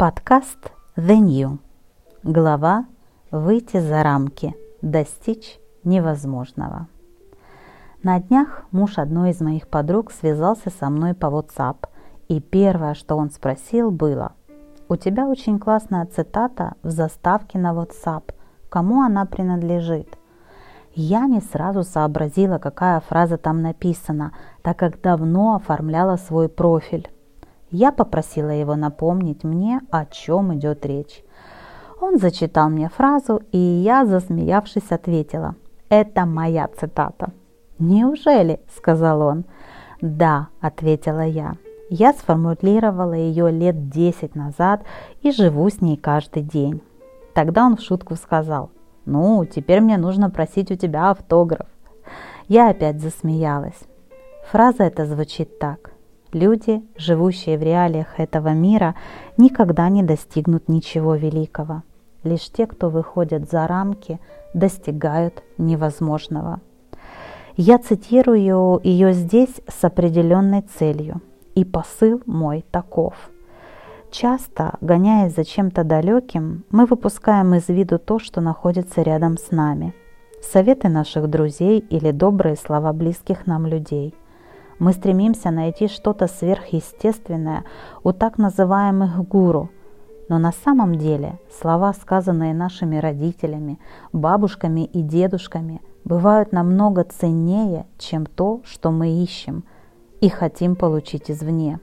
Подкаст The New. Глава «Выйти за рамки. Достичь невозможного». На днях муж одной из моих подруг связался со мной по WhatsApp, и первое, что он спросил, было «У тебя очень классная цитата в заставке на WhatsApp. Кому она принадлежит?» Я не сразу сообразила, какая фраза там написана, так как давно оформляла свой профиль. Я попросила его напомнить мне, о чем идет речь. Он зачитал мне фразу, и я, засмеявшись, ответила. «Это моя цитата». «Неужели?» – сказал он. «Да», – ответила я. Я сформулировала ее лет десять назад и живу с ней каждый день. Тогда он в шутку сказал, «Ну, теперь мне нужно просить у тебя автограф». Я опять засмеялась. Фраза эта звучит так. Люди, живущие в реалиях этого мира, никогда не достигнут ничего великого. Лишь те, кто выходят за рамки, достигают невозможного. Я цитирую ее здесь с определенной целью, и посыл мой таков. Часто, гоняясь за чем-то далеким, мы выпускаем из виду то, что находится рядом с нами. Советы наших друзей или добрые слова близких нам людей – мы стремимся найти что-то сверхъестественное у так называемых гуру. Но на самом деле слова, сказанные нашими родителями, бабушками и дедушками, бывают намного ценнее, чем то, что мы ищем и хотим получить извне.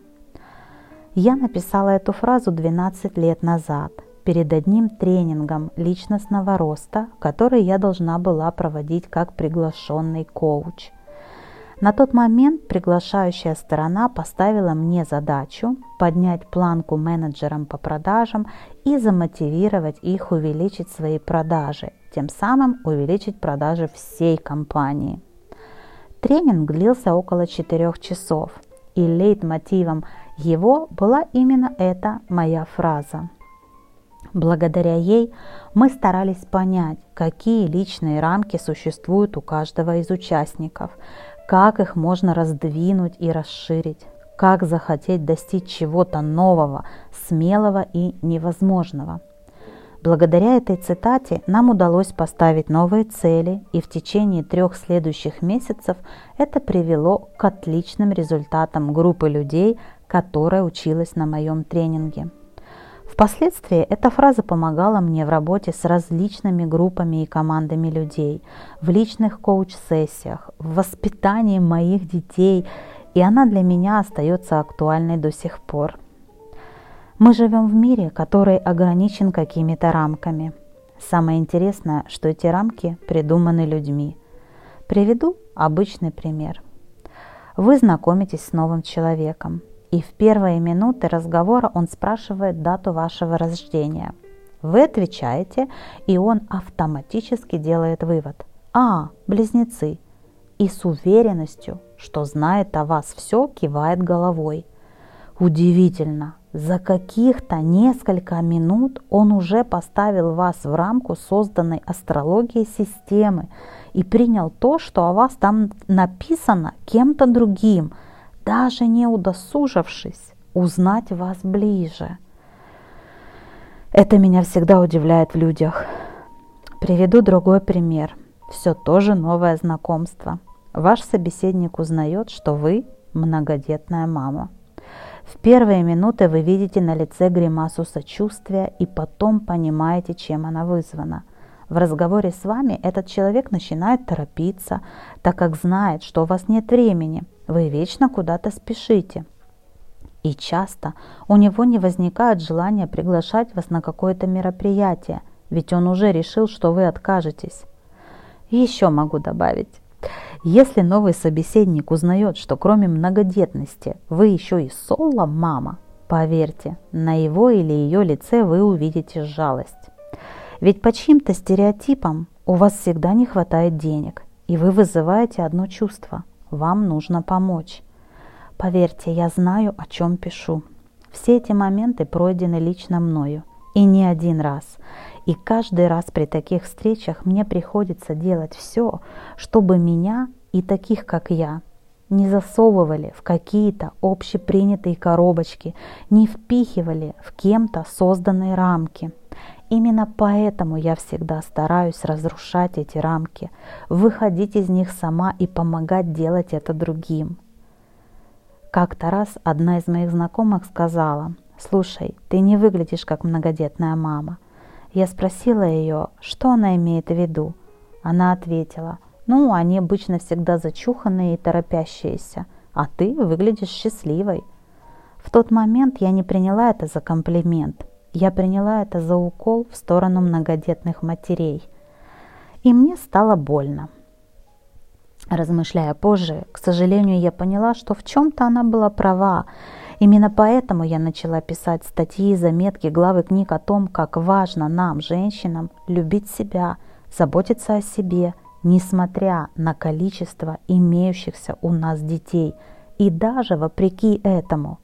Я написала эту фразу 12 лет назад перед одним тренингом личностного роста, который я должна была проводить как приглашенный коуч – на тот момент приглашающая сторона поставила мне задачу поднять планку менеджерам по продажам и замотивировать их увеличить свои продажи, тем самым увеличить продажи всей компании. Тренинг длился около 4 часов, и лейтмотивом его была именно эта моя фраза. Благодаря ей мы старались понять, какие личные рамки существуют у каждого из участников, как их можно раздвинуть и расширить, как захотеть достичь чего-то нового, смелого и невозможного. Благодаря этой цитате нам удалось поставить новые цели, и в течение трех следующих месяцев это привело к отличным результатам группы людей, которая училась на моем тренинге. Впоследствии эта фраза помогала мне в работе с различными группами и командами людей, в личных коуч-сессиях, в воспитании моих детей, и она для меня остается актуальной до сих пор. Мы живем в мире, который ограничен какими-то рамками. Самое интересное, что эти рамки придуманы людьми. Приведу обычный пример. Вы знакомитесь с новым человеком – и в первые минуты разговора он спрашивает дату вашего рождения. Вы отвечаете, и он автоматически делает вывод. А, близнецы. И с уверенностью, что знает о вас все, кивает головой. Удивительно, за каких-то несколько минут он уже поставил вас в рамку созданной астрологией системы и принял то, что о вас там написано кем-то другим – даже не удосужившись узнать вас ближе. Это меня всегда удивляет в людях. Приведу другой пример. Все тоже новое знакомство. Ваш собеседник узнает, что вы многодетная мама. В первые минуты вы видите на лице гримасу сочувствия и потом понимаете, чем она вызвана. В разговоре с вами этот человек начинает торопиться, так как знает, что у вас нет времени – вы вечно куда-то спешите. И часто у него не возникает желания приглашать вас на какое-то мероприятие, ведь он уже решил, что вы откажетесь. еще могу добавить. Если новый собеседник узнает, что кроме многодетности вы еще и соло-мама, поверьте, на его или ее лице вы увидите жалость. Ведь по чьим-то стереотипам у вас всегда не хватает денег, и вы вызываете одно чувство – вам нужно помочь. Поверьте, я знаю, о чем пишу. Все эти моменты пройдены лично мною. И не один раз. И каждый раз при таких встречах мне приходится делать все, чтобы меня и таких, как я, не засовывали в какие-то общепринятые коробочки, не впихивали в кем-то созданные рамки. Именно поэтому я всегда стараюсь разрушать эти рамки, выходить из них сама и помогать делать это другим. Как-то раз одна из моих знакомых сказала, «Слушай, ты не выглядишь как многодетная мама». Я спросила ее, что она имеет в виду. Она ответила, «Ну, они обычно всегда зачуханные и торопящиеся, а ты выглядишь счастливой». В тот момент я не приняла это за комплимент. Я приняла это за укол в сторону многодетных матерей. И мне стало больно. Размышляя позже, к сожалению, я поняла, что в чем-то она была права. Именно поэтому я начала писать статьи заметки, главы книг о том, как важно нам, женщинам, любить себя, заботиться о себе, несмотря на количество имеющихся у нас детей и даже вопреки этому.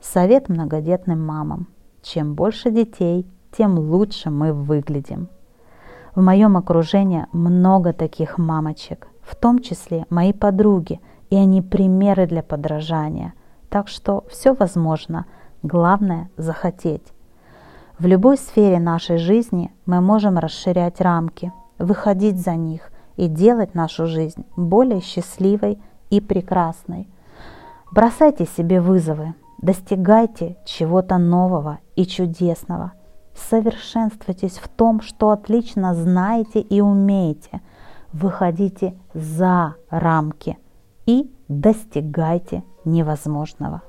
Совет многодетным мамам. Чем больше детей, тем лучше мы выглядим. В моем окружении много таких мамочек – в том числе мои подруги, и они примеры для подражания. Так что все возможно, главное – захотеть. В любой сфере нашей жизни мы можем расширять рамки, выходить за них и делать нашу жизнь более счастливой и прекрасной. Бросайте себе вызовы, достигайте чего-то нового и чудесного. Совершенствуйтесь в том, что отлично знаете и умеете – выходите за рамки и достигайте невозможного.